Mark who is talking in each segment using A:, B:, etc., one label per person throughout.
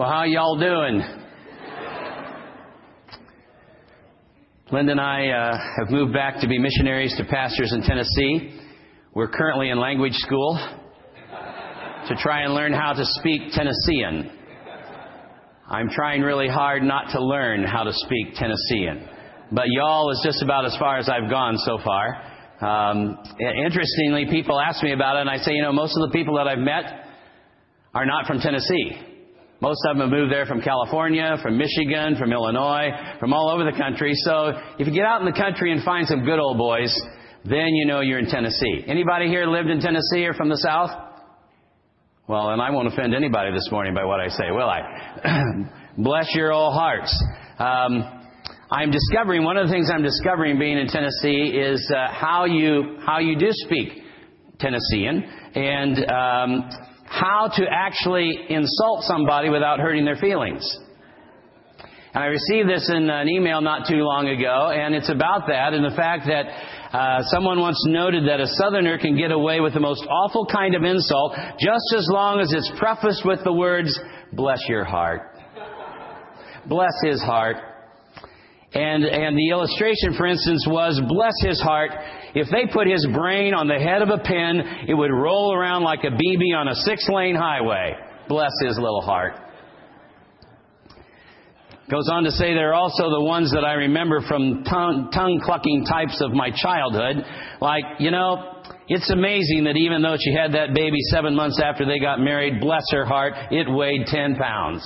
A: Well, how y'all doing? Linda and I uh, have moved back to be missionaries to pastors in Tennessee. We're currently in language school to try and learn how to speak Tennessean. I'm trying really hard not to learn how to speak Tennessean. But y'all is just about as far as I've gone so far. Um, interestingly, people ask me about it, and I say, you know, most of the people that I've met are not from Tennessee. Most of them have moved there from California, from Michigan, from Illinois, from all over the country. So if you get out in the country and find some good old boys, then you know you're in Tennessee. Anybody here lived in Tennessee or from the South? Well, and I won't offend anybody this morning by what I say, will I? Bless your old hearts. Um, I'm discovering one of the things I'm discovering being in Tennessee is uh, how you how you do speak Tennessean and um, how to actually insult somebody without hurting their feelings. And I received this in an email not too long ago, and it's about that and the fact that uh, someone once noted that a Southerner can get away with the most awful kind of insult just as long as it's prefaced with the words, "Bless your heart." Bless his heart. And, and the illustration, for instance, was bless his heart. If they put his brain on the head of a pin, it would roll around like a BB on a six lane highway. Bless his little heart. Goes on to say they're also the ones that I remember from tongue clucking types of my childhood. Like, you know, it's amazing that even though she had that baby seven months after they got married, bless her heart, it weighed 10 pounds.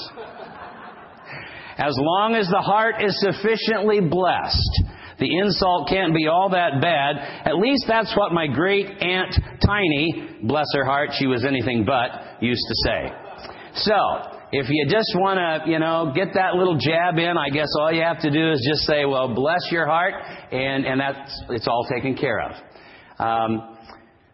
A: As long as the heart is sufficiently blessed, the insult can't be all that bad. At least that's what my great aunt Tiny, bless her heart, she was anything but, used to say. So, if you just want to, you know, get that little jab in, I guess all you have to do is just say, well, bless your heart, and, and that's, it's all taken care of. Um,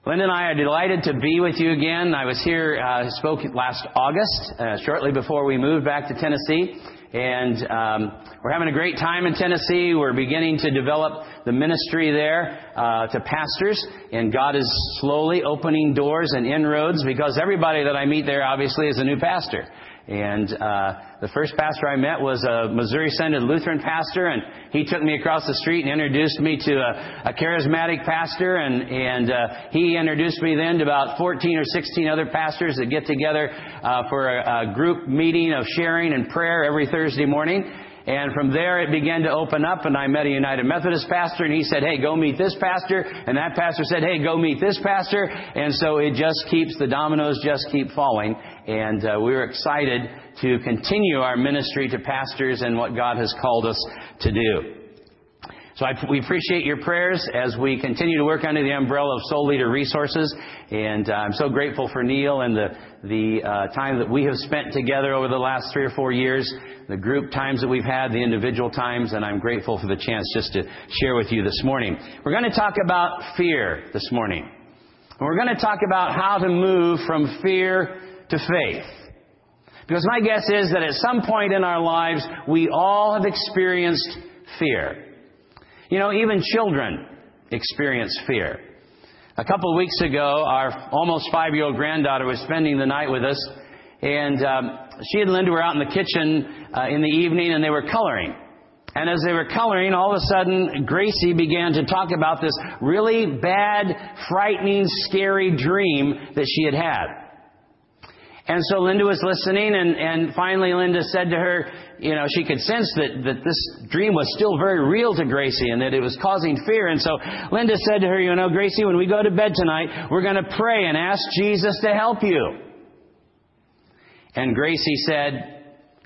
A: Linda and I are delighted to be with you again. I was here, uh, spoke last August, uh, shortly before we moved back to Tennessee. And um, we're having a great time in Tennessee. We're beginning to develop the ministry there uh, to pastors, and God is slowly opening doors and inroads because everybody that I meet there obviously is a new pastor. And uh, the first pastor I met was a Missouri Synod Lutheran pastor, and he took me across the street and introduced me to a, a charismatic pastor, and, and uh, he introduced me then to about 14 or 16 other pastors that get together uh, for a, a group meeting of sharing and prayer every Thursday morning. And from there it began to open up and I met a United Methodist pastor and he said, hey, go meet this pastor. And that pastor said, hey, go meet this pastor. And so it just keeps, the dominoes just keep falling. And uh, we are excited to continue our ministry to pastors and what God has called us to do. So we appreciate your prayers as we continue to work under the umbrella of Soul Leader Resources. And uh, I'm so grateful for Neil and the, the uh, time that we have spent together over the last three or four years, the group times that we've had, the individual times, and I'm grateful for the chance just to share with you this morning. We're going to talk about fear this morning. We're going to talk about how to move from fear to faith. Because my guess is that at some point in our lives, we all have experienced fear. You know, even children experience fear. A couple of weeks ago, our almost five year old granddaughter was spending the night with us, and um, she and Linda were out in the kitchen uh, in the evening and they were coloring. And as they were coloring, all of a sudden, Gracie began to talk about this really bad, frightening, scary dream that she had had. And so Linda was listening, and, and finally Linda said to her, you know, she could sense that, that this dream was still very real to Gracie and that it was causing fear. And so Linda said to her, you know, Gracie, when we go to bed tonight, we're going to pray and ask Jesus to help you. And Gracie said,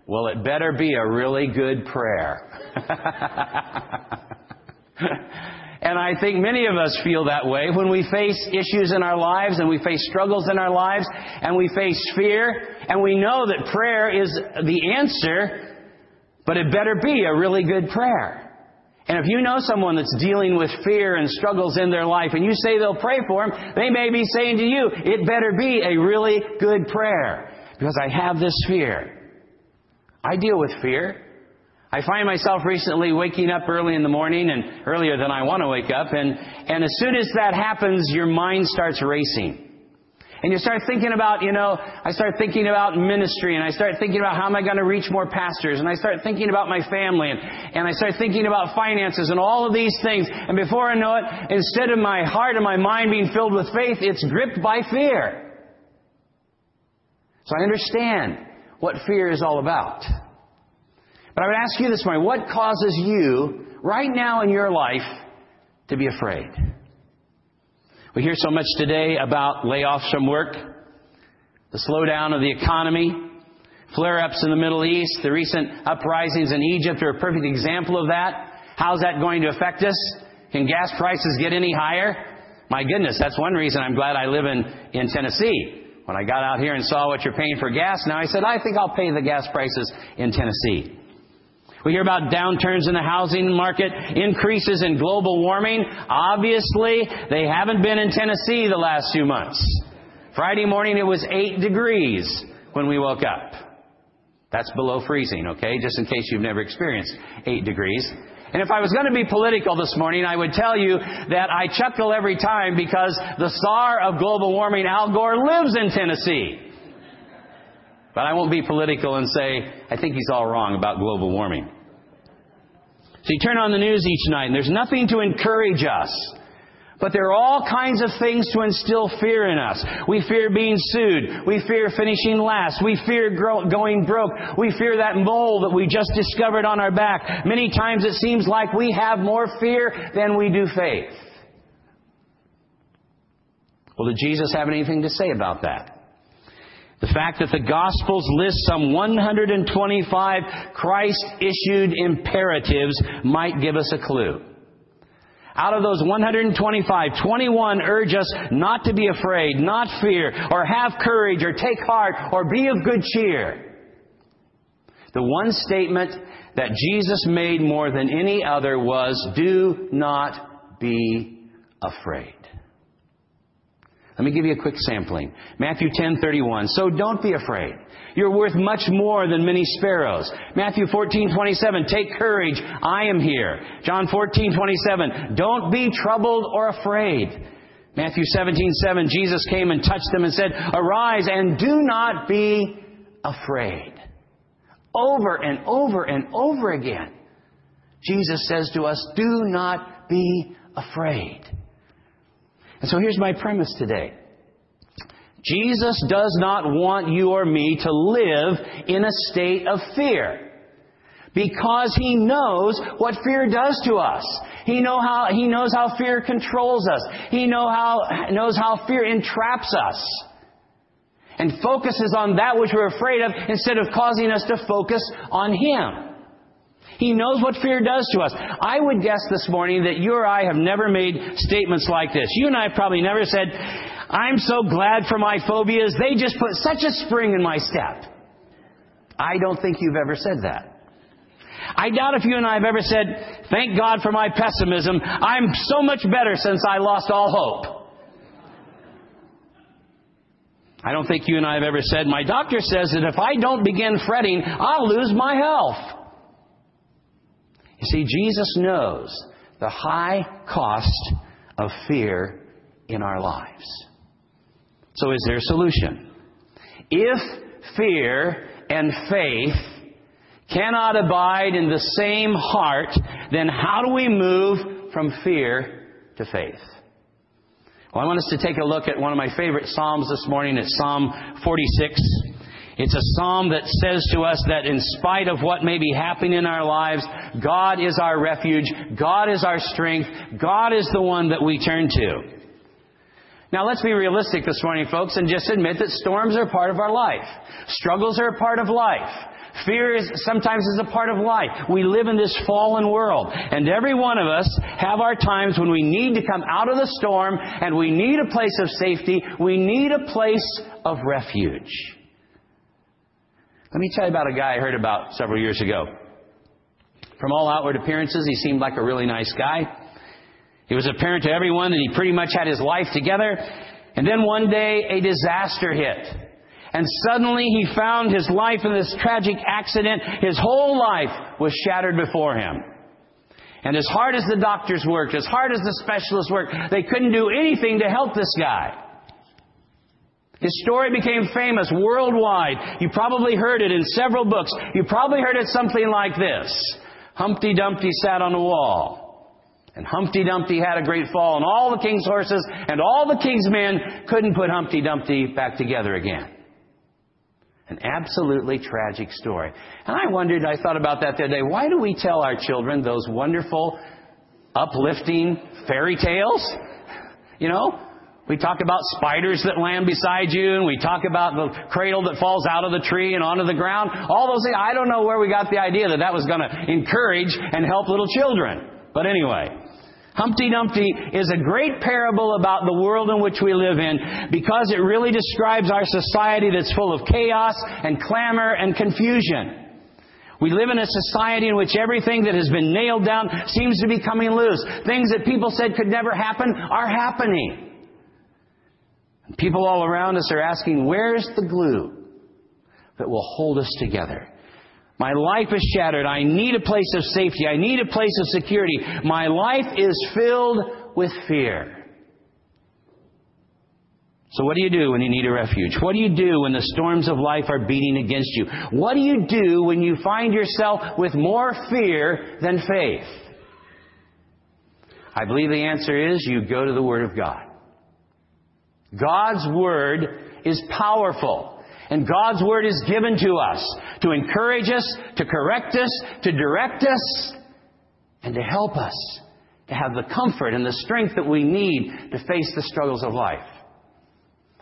A: well, it better be a really good prayer. And I think many of us feel that way when we face issues in our lives and we face struggles in our lives and we face fear and we know that prayer is the answer, but it better be a really good prayer. And if you know someone that's dealing with fear and struggles in their life and you say they'll pray for them, they may be saying to you, it better be a really good prayer because I have this fear. I deal with fear. I find myself recently waking up early in the morning and earlier than I want to wake up, and, and as soon as that happens, your mind starts racing. And you start thinking about, you know, I start thinking about ministry and I start thinking about how am I going to reach more pastors and I start thinking about my family and, and I start thinking about finances and all of these things. And before I know it, instead of my heart and my mind being filled with faith, it's gripped by fear. So I understand what fear is all about. But I would ask you this morning, what causes you right now in your life to be afraid? We hear so much today about layoffs from work, the slowdown of the economy, flare ups in the Middle East, the recent uprisings in Egypt are a perfect example of that. How's that going to affect us? Can gas prices get any higher? My goodness, that's one reason I'm glad I live in, in Tennessee. When I got out here and saw what you're paying for gas, now I said, I think I'll pay the gas prices in Tennessee. We hear about downturns in the housing market, increases in global warming. Obviously, they haven't been in Tennessee the last few months. Friday morning it was 8 degrees when we woke up. That's below freezing, okay? Just in case you've never experienced 8 degrees. And if I was going to be political this morning, I would tell you that I chuckle every time because the star of global warming, Al Gore, lives in Tennessee. But I won't be political and say, I think he's all wrong about global warming. So you turn on the news each night and there's nothing to encourage us. But there are all kinds of things to instill fear in us. We fear being sued. We fear finishing last. We fear going broke. We fear that mole that we just discovered on our back. Many times it seems like we have more fear than we do faith. Well, did Jesus have anything to say about that? The fact that the Gospels list some 125 Christ issued imperatives might give us a clue. Out of those 125, 21 urge us not to be afraid, not fear, or have courage, or take heart, or be of good cheer. The one statement that Jesus made more than any other was, do not be afraid. Let me give you a quick sampling. Matthew 10:31. So don't be afraid. You're worth much more than many sparrows. Matthew 14:27. Take courage. I am here. John 14:27. Don't be troubled or afraid. Matthew 17:7. Jesus came and touched them and said, "Arise and do not be afraid." Over and over and over again. Jesus says to us, "Do not be afraid." And so here's my premise today. Jesus does not want you or me to live in a state of fear. Because He knows what fear does to us. He, know how, he knows how fear controls us. He know how, knows how fear entraps us. And focuses on that which we're afraid of instead of causing us to focus on Him. He knows what fear does to us. I would guess this morning that you or I have never made statements like this. You and I have probably never said, I'm so glad for my phobias. They just put such a spring in my step. I don't think you've ever said that. I doubt if you and I have ever said, thank God for my pessimism. I'm so much better since I lost all hope. I don't think you and I have ever said, my doctor says that if I don't begin fretting, I'll lose my health. You see, Jesus knows the high cost of fear in our lives. So is there a solution? If fear and faith cannot abide in the same heart, then how do we move from fear to faith? Well, I want us to take a look at one of my favorite Psalms this morning. It's Psalm 46. It's a psalm that says to us that in spite of what may be happening in our lives, God is our refuge, God is our strength, God is the one that we turn to. Now let's be realistic this morning, folks, and just admit that storms are part of our life. Struggles are a part of life. Fear is sometimes is a part of life. We live in this fallen world. And every one of us have our times when we need to come out of the storm and we need a place of safety. We need a place of refuge. Let me tell you about a guy I heard about several years ago. From all outward appearances, he seemed like a really nice guy. It was apparent to everyone that he pretty much had his life together. And then one day, a disaster hit. And suddenly he found his life in this tragic accident. His whole life was shattered before him. And as hard as the doctors worked, as hard as the specialists worked, they couldn't do anything to help this guy. His story became famous worldwide. You probably heard it in several books. You probably heard it something like this. Humpty Dumpty sat on a wall. And Humpty Dumpty had a great fall, and all the king's horses and all the king's men couldn't put Humpty Dumpty back together again. An absolutely tragic story. And I wondered, I thought about that the other day, why do we tell our children those wonderful, uplifting fairy tales? You know, we talk about spiders that land beside you, and we talk about the cradle that falls out of the tree and onto the ground. All those things. I don't know where we got the idea that that was going to encourage and help little children. But anyway, Humpty Dumpty is a great parable about the world in which we live in because it really describes our society that's full of chaos and clamor and confusion. We live in a society in which everything that has been nailed down seems to be coming loose. Things that people said could never happen are happening. People all around us are asking, where's the glue that will hold us together? My life is shattered. I need a place of safety. I need a place of security. My life is filled with fear. So what do you do when you need a refuge? What do you do when the storms of life are beating against you? What do you do when you find yourself with more fear than faith? I believe the answer is you go to the Word of God. God's Word is powerful. And God's Word is given to us to encourage us, to correct us, to direct us, and to help us to have the comfort and the strength that we need to face the struggles of life.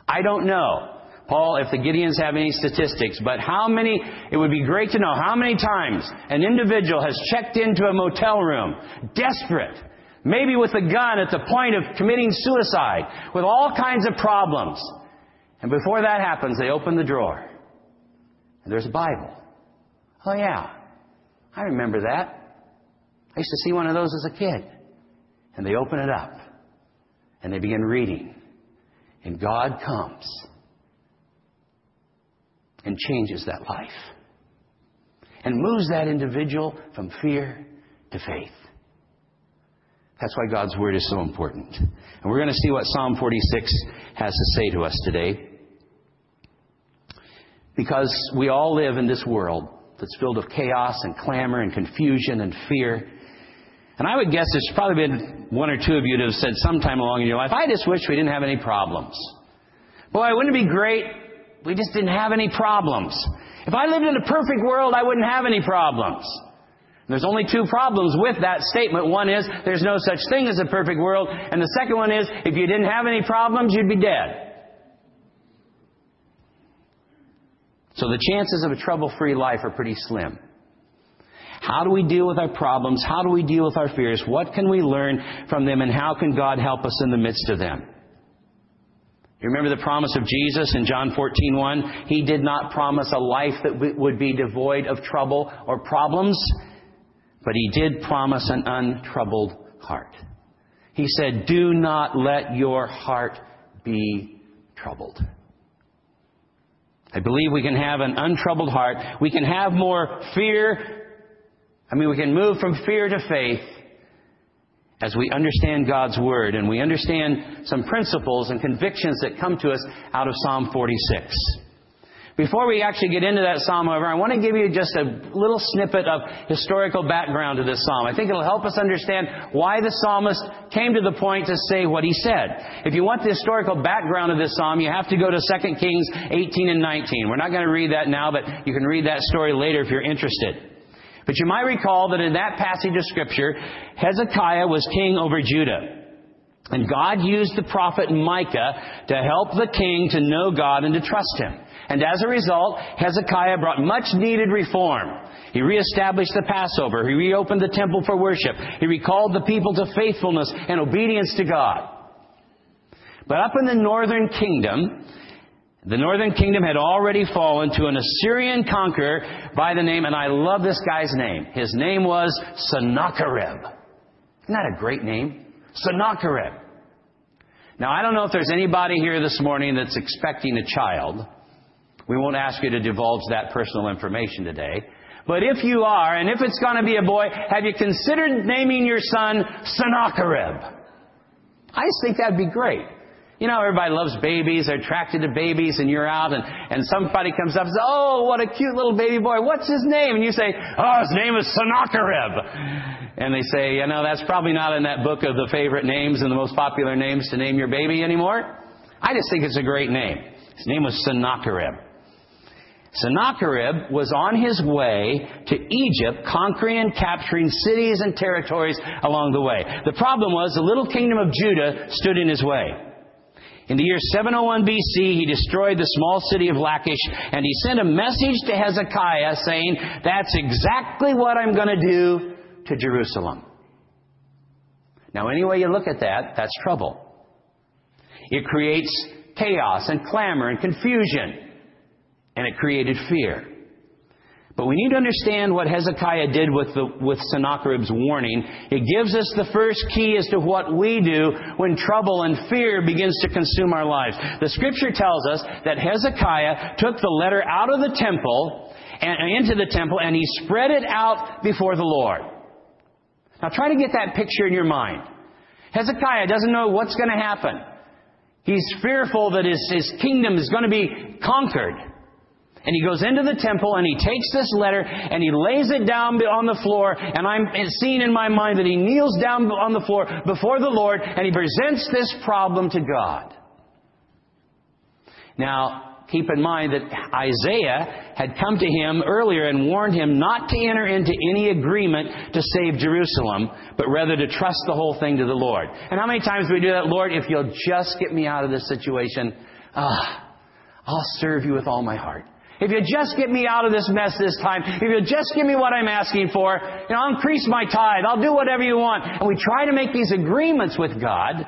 A: I don't know, Paul, if the Gideons have any statistics, but how many, it would be great to know how many times an individual has checked into a motel room, desperate, maybe with a gun at the point of committing suicide, with all kinds of problems. And before that happens, they open the drawer. And there's a Bible. Oh, yeah. I remember that. I used to see one of those as a kid. And they open it up. And they begin reading. And God comes and changes that life. And moves that individual from fear to faith. That's why God's Word is so important. And we're going to see what Psalm 46 has to say to us today. Because we all live in this world that's filled with chaos and clamor and confusion and fear. And I would guess there's probably been one or two of you that have said sometime along in your life, I just wish we didn't have any problems. Boy, wouldn't it be great? We just didn't have any problems. If I lived in a perfect world, I wouldn't have any problems. There's only two problems with that statement. One is there's no such thing as a perfect world. And the second one is if you didn't have any problems, you'd be dead. So the chances of a trouble free life are pretty slim. How do we deal with our problems? How do we deal with our fears? What can we learn from them and how can God help us in the midst of them? You remember the promise of Jesus in John 14:1? He did not promise a life that would be devoid of trouble or problems, but he did promise an untroubled heart. He said, "Do not let your heart be troubled." I believe we can have an untroubled heart. We can have more fear. I mean, we can move from fear to faith as we understand God's Word and we understand some principles and convictions that come to us out of Psalm 46. Before we actually get into that psalm, however, I want to give you just a little snippet of historical background to this psalm. I think it'll help us understand why the psalmist came to the point to say what he said. If you want the historical background of this psalm, you have to go to 2 Kings 18 and 19. We're not going to read that now, but you can read that story later if you're interested. But you might recall that in that passage of Scripture, Hezekiah was king over Judah. And God used the prophet Micah to help the king to know God and to trust him. And as a result, Hezekiah brought much needed reform. He reestablished the Passover. He reopened the temple for worship. He recalled the people to faithfulness and obedience to God. But up in the northern kingdom, the northern kingdom had already fallen to an Assyrian conqueror by the name, and I love this guy's name. His name was Sennacherib. Isn't that a great name? Sennacherib. Now, I don't know if there's anybody here this morning that's expecting a child. We won't ask you to divulge that personal information today. But if you are, and if it's going to be a boy, have you considered naming your son Sennacherib? I just think that'd be great. You know, everybody loves babies. They're attracted to babies, and you're out, and, and somebody comes up and says, Oh, what a cute little baby boy. What's his name? And you say, Oh, his name is Sennacherib. And they say, You know, that's probably not in that book of the favorite names and the most popular names to name your baby anymore. I just think it's a great name. His name was Sennacherib. Sennacherib was on his way to Egypt, conquering and capturing cities and territories along the way. The problem was the little kingdom of Judah stood in his way. In the year 701 BC, he destroyed the small city of Lachish, and he sent a message to Hezekiah saying, That's exactly what I'm going to do to Jerusalem. Now, any way you look at that, that's trouble. It creates chaos and clamor and confusion, and it created fear. But we need to understand what Hezekiah did with, the, with Sennacherib's warning. It gives us the first key as to what we do when trouble and fear begins to consume our lives. The scripture tells us that Hezekiah took the letter out of the temple and into the temple and he spread it out before the Lord. Now try to get that picture in your mind. Hezekiah doesn't know what's going to happen. He's fearful that his, his kingdom is going to be conquered. And he goes into the temple and he takes this letter and he lays it down on the floor. And I'm seeing in my mind that he kneels down on the floor before the Lord and he presents this problem to God. Now, keep in mind that Isaiah had come to him earlier and warned him not to enter into any agreement to save Jerusalem, but rather to trust the whole thing to the Lord. And how many times do we do that? Lord, if you'll just get me out of this situation, ah, I'll serve you with all my heart. If you just get me out of this mess this time, if you just give me what I'm asking for, you know, I'll increase my tithe, I'll do whatever you want. And we try to make these agreements with God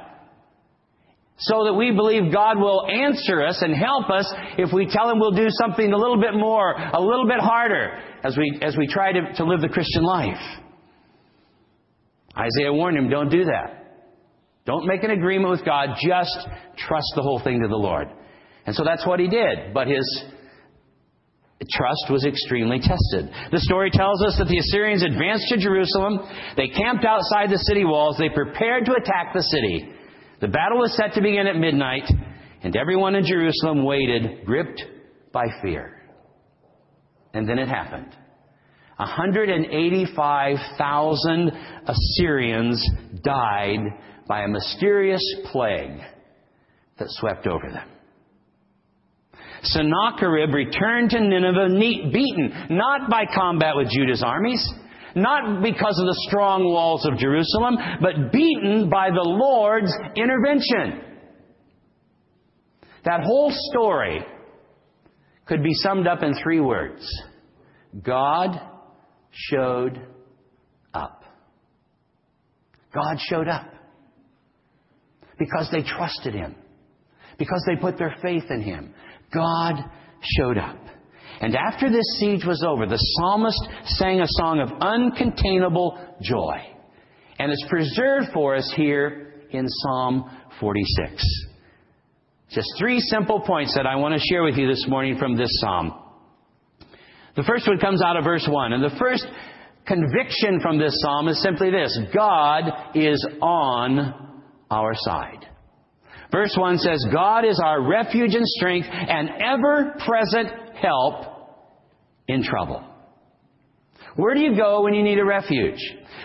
A: so that we believe God will answer us and help us if we tell Him we'll do something a little bit more, a little bit harder as we, as we try to, to live the Christian life. Isaiah warned him, don't do that. Don't make an agreement with God, just trust the whole thing to the Lord. And so that's what he did. But his trust was extremely tested. The story tells us that the Assyrians advanced to Jerusalem. They camped outside the city walls. They prepared to attack the city. The battle was set to begin at midnight, and everyone in Jerusalem waited, gripped by fear. And then it happened. 185,000 Assyrians died by a mysterious plague that swept over them. Sennacherib returned to Nineveh beaten, not by combat with Judah's armies, not because of the strong walls of Jerusalem, but beaten by the Lord's intervention. That whole story could be summed up in three words God showed up. God showed up because they trusted Him, because they put their faith in Him, God showed up. And after this siege was over, the psalmist sang a song of uncontainable joy. And it's preserved for us here in Psalm 46. Just three simple points that I want to share with you this morning from this psalm. The first one comes out of verse 1. And the first conviction from this psalm is simply this God is on our side. Verse 1 says, God is our refuge and strength and ever present help in trouble. Where do you go when you need a refuge?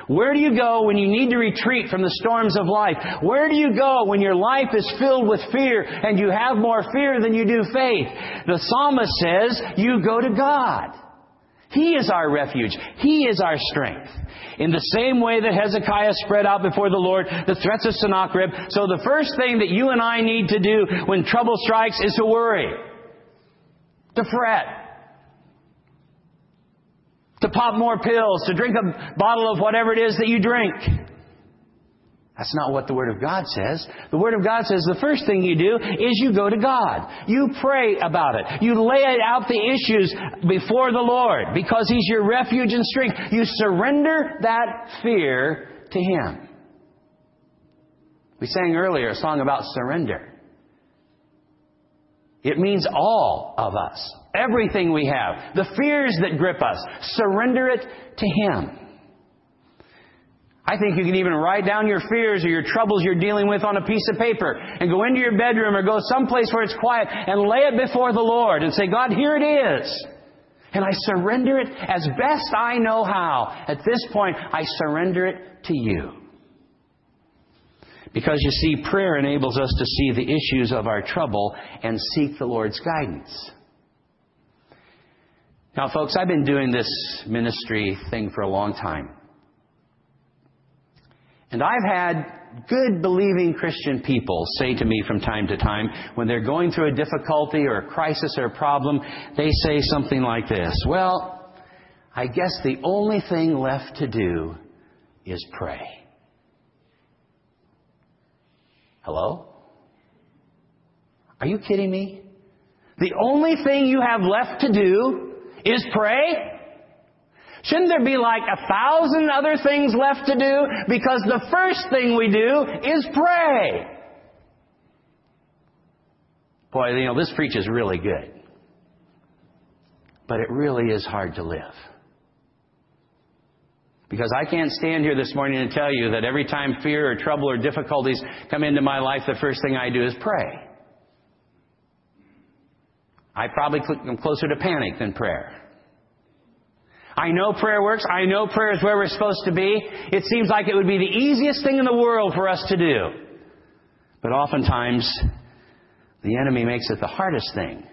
A: Where do you go when you need to retreat from the storms of life? Where do you go when your life is filled with fear and you have more fear than you do faith? The psalmist says, you go to God. He is our refuge. He is our strength. In the same way that Hezekiah spread out before the Lord the threats of Sennacherib, so the first thing that you and I need to do when trouble strikes is to worry, to fret, to pop more pills, to drink a bottle of whatever it is that you drink. That's not what the Word of God says. The Word of God says the first thing you do is you go to God. You pray about it. You lay out the issues before the Lord because He's your refuge and strength. You surrender that fear to Him. We sang earlier a song about surrender. It means all of us. Everything we have. The fears that grip us. Surrender it to Him. I think you can even write down your fears or your troubles you're dealing with on a piece of paper and go into your bedroom or go someplace where it's quiet and lay it before the Lord and say, God, here it is. And I surrender it as best I know how. At this point, I surrender it to you. Because you see, prayer enables us to see the issues of our trouble and seek the Lord's guidance. Now, folks, I've been doing this ministry thing for a long time. And I've had good believing Christian people say to me from time to time, when they're going through a difficulty or a crisis or a problem, they say something like this Well, I guess the only thing left to do is pray. Hello? Are you kidding me? The only thing you have left to do is pray? Shouldn't there be like a thousand other things left to do? Because the first thing we do is pray. Boy, you know, this preach is really good. But it really is hard to live. Because I can't stand here this morning and tell you that every time fear or trouble or difficulties come into my life, the first thing I do is pray. I probably am closer to panic than prayer. I know prayer works. I know prayer is where we're supposed to be. It seems like it would be the easiest thing in the world for us to do. But oftentimes, the enemy makes it the hardest thing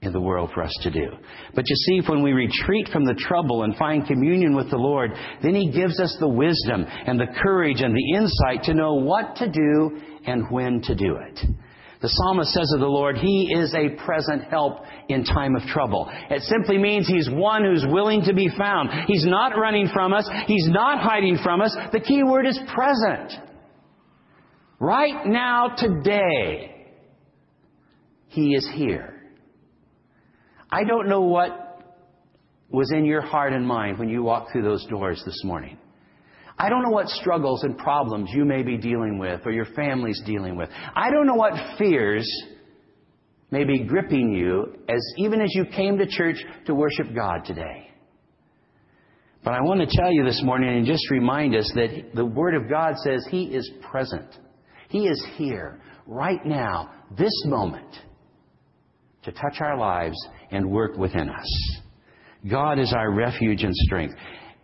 A: in the world for us to do. But you see, when we retreat from the trouble and find communion with the Lord, then He gives us the wisdom and the courage and the insight to know what to do and when to do it. The psalmist says of the Lord, He is a present help in time of trouble. It simply means He's one who's willing to be found. He's not running from us. He's not hiding from us. The key word is present. Right now, today, He is here. I don't know what was in your heart and mind when you walked through those doors this morning. I don't know what struggles and problems you may be dealing with or your family's dealing with. I don't know what fears may be gripping you as even as you came to church to worship God today. But I want to tell you this morning and just remind us that the Word of God says He is present. He is here right now, this moment, to touch our lives and work within us. God is our refuge and strength.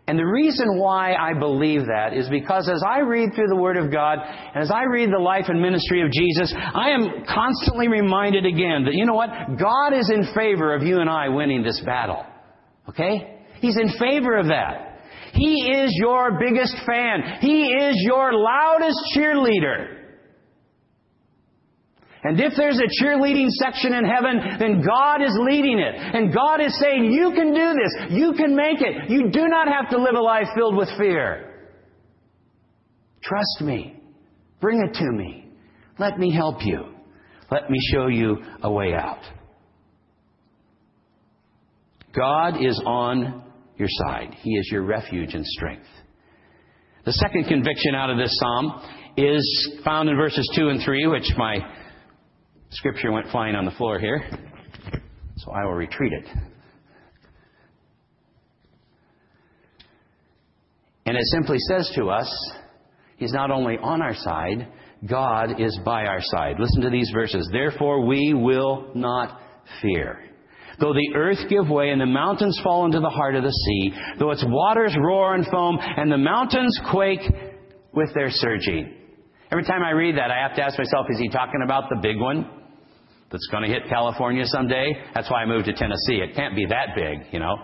A: And the reason why I believe that is because as I read through the Word of God, and as I read the life and ministry of Jesus, I am constantly reminded again that, you know what? God is in favor of you and I winning this battle. Okay? He's in favor of that. He is your biggest fan. He is your loudest cheerleader. And if there's a cheerleading section in heaven, then God is leading it. And God is saying, you can do this. You can make it. You do not have to live a life filled with fear. Trust me. Bring it to me. Let me help you. Let me show you a way out. God is on your side. He is your refuge and strength. The second conviction out of this psalm is found in verses 2 and 3, which my Scripture went flying on the floor here, so I will retreat it. And it simply says to us, He's not only on our side, God is by our side. Listen to these verses. Therefore we will not fear. Though the earth give way and the mountains fall into the heart of the sea, though its waters roar and foam and the mountains quake with their surging. Every time I read that, I have to ask myself, is he talking about the big one? That's going to hit California someday. That's why I moved to Tennessee. It can't be that big, you know.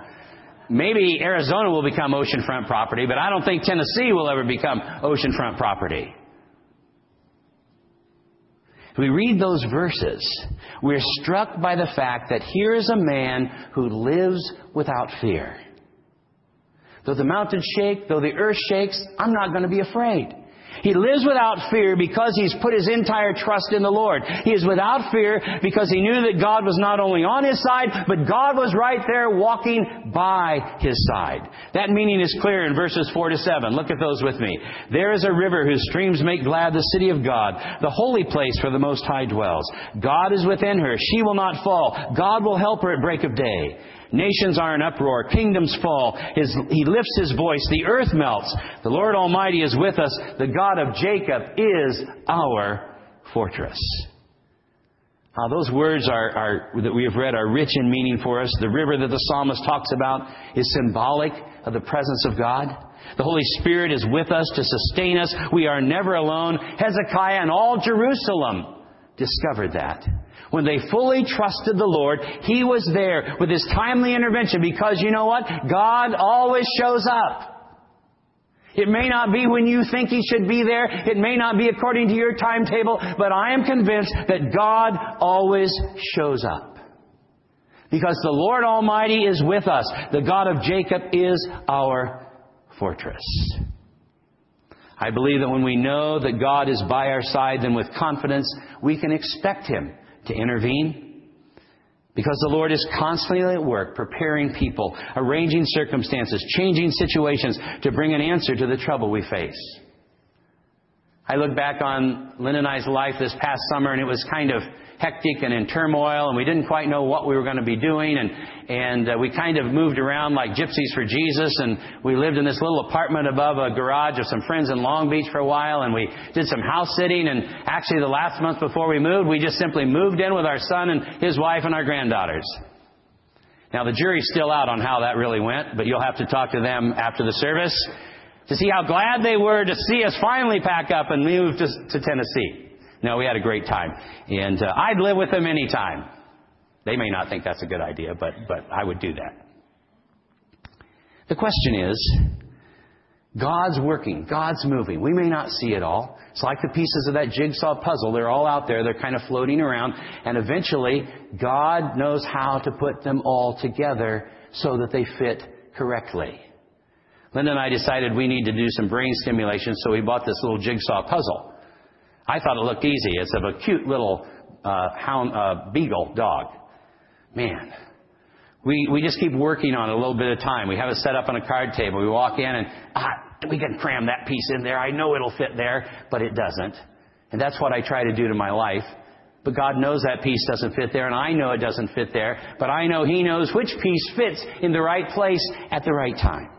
A: Maybe Arizona will become oceanfront property, but I don't think Tennessee will ever become oceanfront property. we read those verses, we're struck by the fact that here is a man who lives without fear. Though the mountains shake, though the earth shakes, I'm not going to be afraid. He lives without fear because he's put his entire trust in the Lord. He is without fear because he knew that God was not only on his side, but God was right there walking by his side. That meaning is clear in verses 4 to 7. Look at those with me. There is a river whose streams make glad the city of God, the holy place where the Most High dwells. God is within her. She will not fall. God will help her at break of day. Nations are in uproar. Kingdoms fall. His, he lifts his voice. The earth melts. The Lord Almighty is with us. The God of Jacob is our fortress. Uh, those words are, are, that we have read are rich in meaning for us. The river that the psalmist talks about is symbolic of the presence of God. The Holy Spirit is with us to sustain us. We are never alone. Hezekiah and all Jerusalem discovered that. When they fully trusted the Lord, He was there with His timely intervention because you know what? God always shows up. It may not be when you think He should be there. It may not be according to your timetable, but I am convinced that God always shows up. Because the Lord Almighty is with us. The God of Jacob is our fortress. I believe that when we know that God is by our side, then with confidence we can expect Him to intervene. Because the Lord is constantly at work, preparing people, arranging circumstances, changing situations to bring an answer to the trouble we face. I look back on Lynn and I's life this past summer, and it was kind of hectic and in turmoil, and we didn't quite know what we were going to be doing, and and uh, we kind of moved around like gypsies for Jesus, and we lived in this little apartment above a garage of some friends in Long Beach for a while, and we did some house sitting, and actually the last month before we moved, we just simply moved in with our son and his wife and our granddaughters. Now the jury's still out on how that really went, but you'll have to talk to them after the service to see how glad they were to see us finally pack up and move to, to Tennessee. No, we had a great time. And uh, I'd live with them anytime. They may not think that's a good idea, but, but I would do that. The question is God's working, God's moving. We may not see it all. It's like the pieces of that jigsaw puzzle. They're all out there, they're kind of floating around, and eventually God knows how to put them all together so that they fit correctly. Linda and I decided we need to do some brain stimulation, so we bought this little jigsaw puzzle. I thought it looked easy. It's of a cute little uh, hound, uh, beagle dog. Man, we, we just keep working on it a little bit of time. We have it set up on a card table. We walk in and, ah, we can cram that piece in there. I know it'll fit there, but it doesn't. And that's what I try to do to my life. But God knows that piece doesn't fit there, and I know it doesn't fit there, but I know He knows which piece fits in the right place at the right time.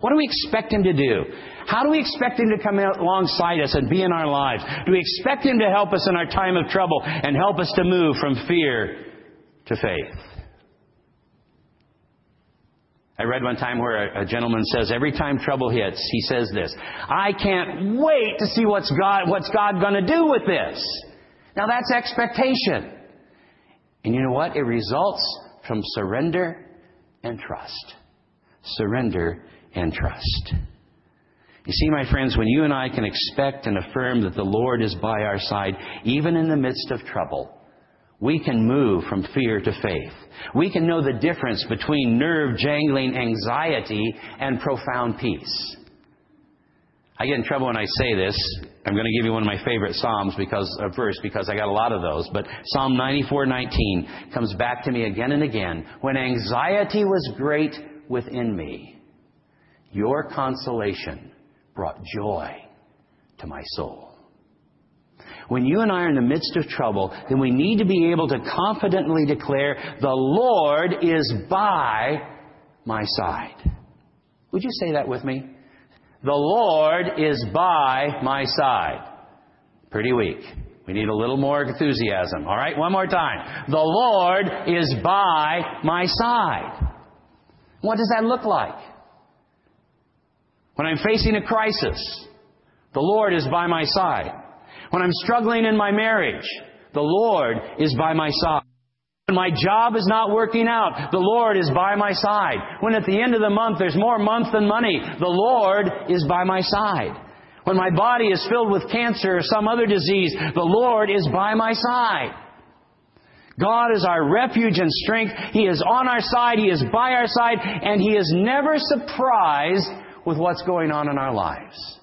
A: What do we expect Him to do? How do we expect Him to come alongside us and be in our lives? Do we expect Him to help us in our time of trouble and help us to move from fear to faith? I read one time where a, gentleman says every time trouble hits, he says this, I can't wait to see what's God, what's God gonna do with this. Now that's expectation. And you know what? It results from surrender and trust. Surrender and trust. You see, my friends, when you and I can expect and affirm that the Lord is by our side, even in the midst of trouble, we can move from fear to faith. We can know the difference between nerve jangling anxiety and profound peace. I get in trouble when I say this. I'm going to give you one of my favorite psalms because of verse because I got a lot of those. But Psalm 94:19 comes back to me again and again. When anxiety was great within me, your consolation brought joy to my soul. When you and I are in the midst of trouble, then we need to be able to confidently declare, the Lord is by my side. Would you say that with me? The Lord is by my side. Pretty weak. We need a little more enthusiasm. All right, one more time. The Lord is by my side. What does that look like? When I'm facing a crisis, the Lord is by my side. When I'm struggling in my marriage, the Lord is by my side. When my job is not working out, the Lord is by my side. When at the end of the month there's more month than money, the Lord is by my side. When my body is filled with cancer or some other disease, the Lord is by my side. God is our refuge and strength. He is on our side. He is by our side. And He is never surprised with what's going on in our lives.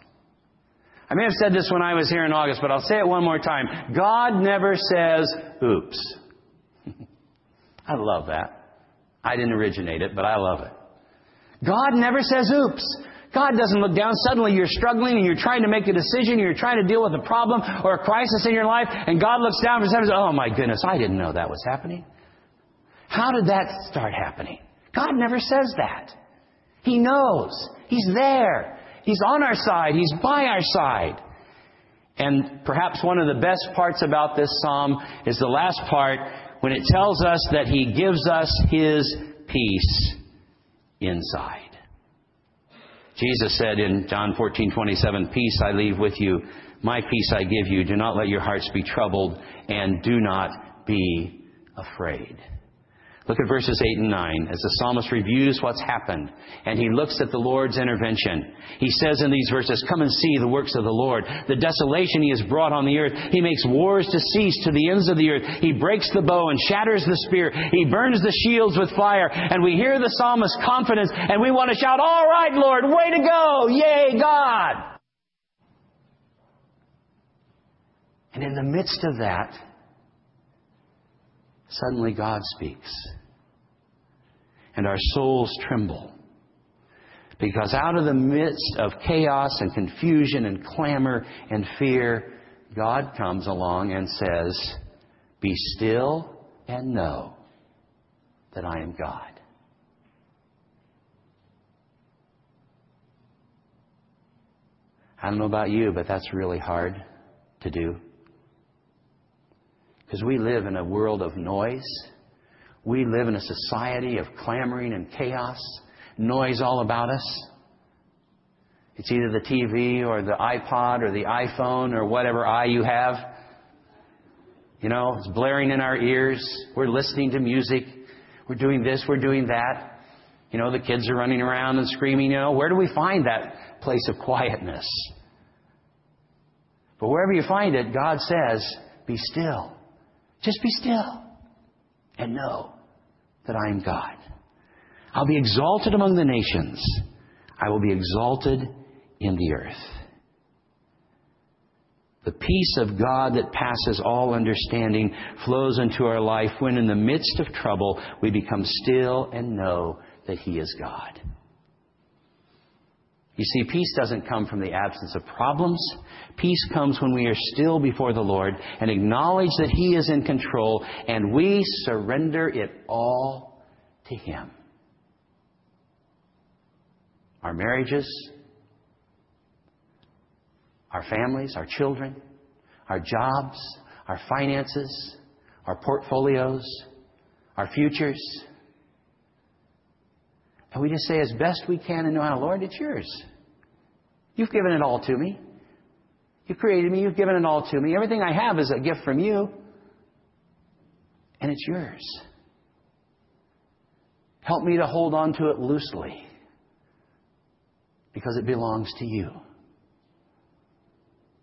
A: I may have said this when I was here in August, but I'll say it one more time. God never says, oops. I love that. I didn't originate it, but I love it. God never says oops. God doesn't look down. Suddenly you're struggling and you're trying to make a decision, you're trying to deal with a problem or a crisis in your life, and God looks down and says, Oh my goodness, I didn't know that was happening. How did that start happening? God never says that. He knows. He's there. He's on our side. He's by our side. And perhaps one of the best parts about this psalm is the last part when it tells us that He gives us His peace inside. Jesus said in John 14:27, "Peace I leave with you, my peace I give you. Do not let your hearts be troubled and do not be afraid." Look at verses 8 and 9 as the psalmist reviews what's happened and he looks at the Lord's intervention. He says in these verses, Come and see the works of the Lord, the desolation he has brought on the earth. He makes wars to cease to the ends of the earth. He breaks the bow and shatters the spear. He burns the shields with fire. And we hear the psalmist's confidence and we want to shout, All right, Lord, way to go! Yay, God! And in the midst of that, suddenly God speaks. And our souls tremble. Because out of the midst of chaos and confusion and clamor and fear, God comes along and says, Be still and know that I am God. I don't know about you, but that's really hard to do. Because we live in a world of noise. We live in a society of clamoring and chaos, noise all about us. It's either the TV or the iPod or the iPhone or whatever eye you have. You know, it's blaring in our ears. We're listening to music. We're doing this, we're doing that. You know, the kids are running around and screaming. You know, where do we find that place of quietness? But wherever you find it, God says, be still just be still and know that I am God. I'll be exalted among the nations. I will be exalted in the earth. The peace of God that passes all understanding flows into our life when, in the midst of trouble, we become still and know that He is God. You see, peace doesn't come from the absence of problems. Peace comes when we are still before the Lord and acknowledge that He is in control and we surrender it all to Him. Our marriages, our families, our children, our jobs, our finances, our portfolios, our futures. And we just say as best we can and know how, Lord, it's yours. You've given it all to me. You created me. You've given it all to me. Everything I have is a gift from you. And it's yours. Help me to hold on to it loosely because it belongs to you.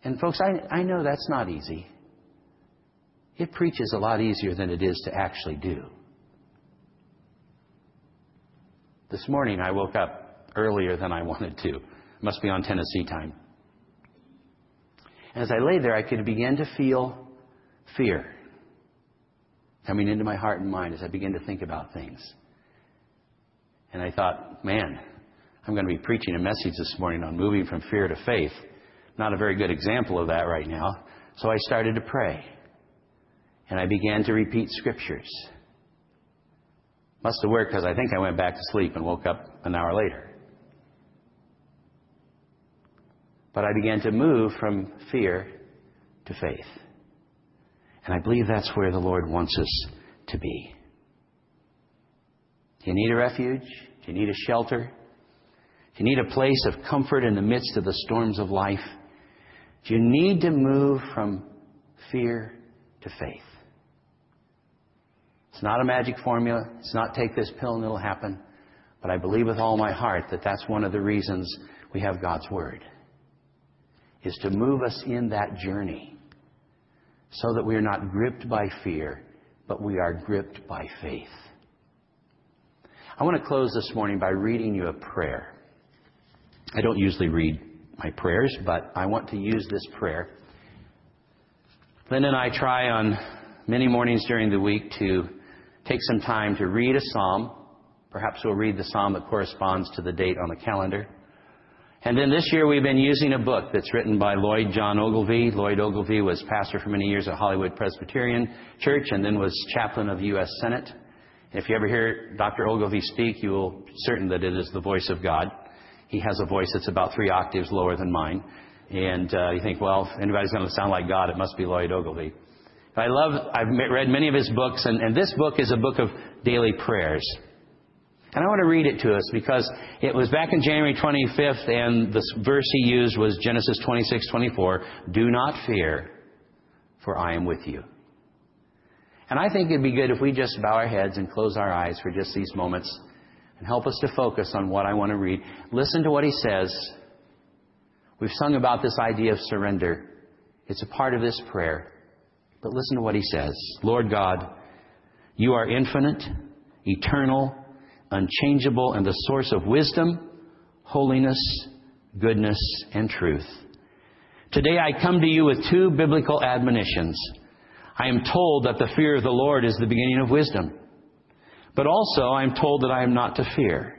A: And folks, I, I know that's not easy. It preaches a lot easier than it is to actually do. This morning I woke up earlier than I wanted to. Must be on Tennessee time. As I lay there, I could begin to feel fear coming into my heart and mind as I began to think about things. And I thought, man, I'm going to be preaching a message this morning on moving from fear to faith. Not a very good example of that right now. So I started to pray. And I began to repeat scriptures. Must have worked because I think I went back to sleep and woke up an hour later. But I began to move from fear to faith. And I believe that's where the Lord wants us to be. Do you need a refuge? Do you need a shelter? Do you need a place of comfort in the midst of the storms of life? Do you need to move from fear to faith? It's not a magic formula. It's not take this pill and it'll happen. But I believe with all my heart that that's one of the reasons we have God's Word. Is to move us in that journey so that we are not gripped by fear, but we are gripped by faith. I want to close this morning by reading you a prayer. I don't usually read my prayers, but I want to use this prayer. Lynn and I try on many mornings during the week to take some time to read a psalm. Perhaps we'll read the psalm that corresponds to the date on the calendar. And then this year we've been using a book that's written by Lloyd John Ogilvie. Lloyd Ogilvie was pastor for many years at Hollywood Presbyterian Church and then was chaplain of U.S. Senate. If you ever hear Dr. Ogilvie speak, you will certain that it is the voice of God. He has a voice that's about three octaves lower than mine. And uh, you think, well, if anybody's going to sound like God, it must be Lloyd Ogilvie. I love, I've read many of his books, and, and this book is a book of daily prayers. And I want to read it to us because it was back in January 25th, and the verse he used was Genesis 26, 24. Do not fear, for I am with you. And I think it'd be good if we just bow our heads and close our eyes for just these moments and help us to focus on what I want to read. Listen to what he says. We've sung about this idea of surrender. It's a part of this prayer. But listen to what he says Lord God, you are infinite, eternal, unchangeable, and the source of wisdom, holiness, goodness, and truth. Today I come to you with two biblical admonitions. I am told that the fear of the Lord is the beginning of wisdom. But also I am told that I am not to fear.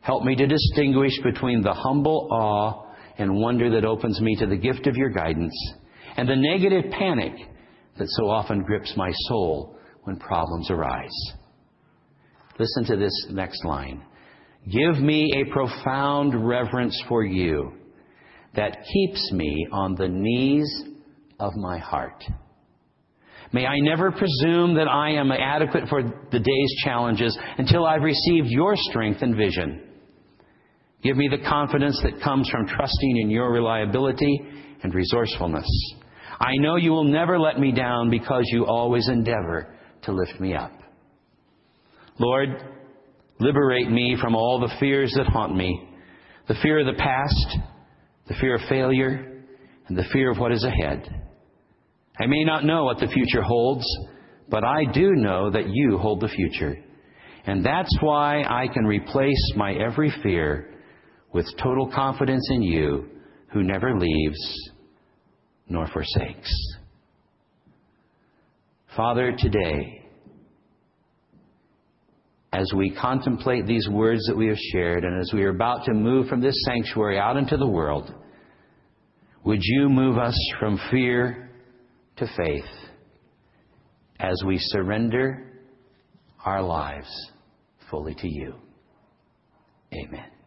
A: Help me to distinguish between the humble awe and wonder that opens me to the gift of your guidance and the negative panic that so often grips my soul when problems arise. Listen to this next line. Give me a profound reverence for you that keeps me on the knees of my heart. May I never presume that I am adequate for the day's challenges until I've received your strength and vision. Give me the confidence that comes from trusting in your reliability and resourcefulness. I know you will never let me down because you always endeavor to lift me up. Lord, liberate me from all the fears that haunt me the fear of the past, the fear of failure, and the fear of what is ahead. I may not know what the future holds, but I do know that you hold the future. And that's why I can replace my every fear with total confidence in you who never leaves nor forsakes. Father, today, as we contemplate these words that we have shared and as we are about to move from this sanctuary out into the world, would you move us from fear to faith as we surrender our lives fully to you? Amen.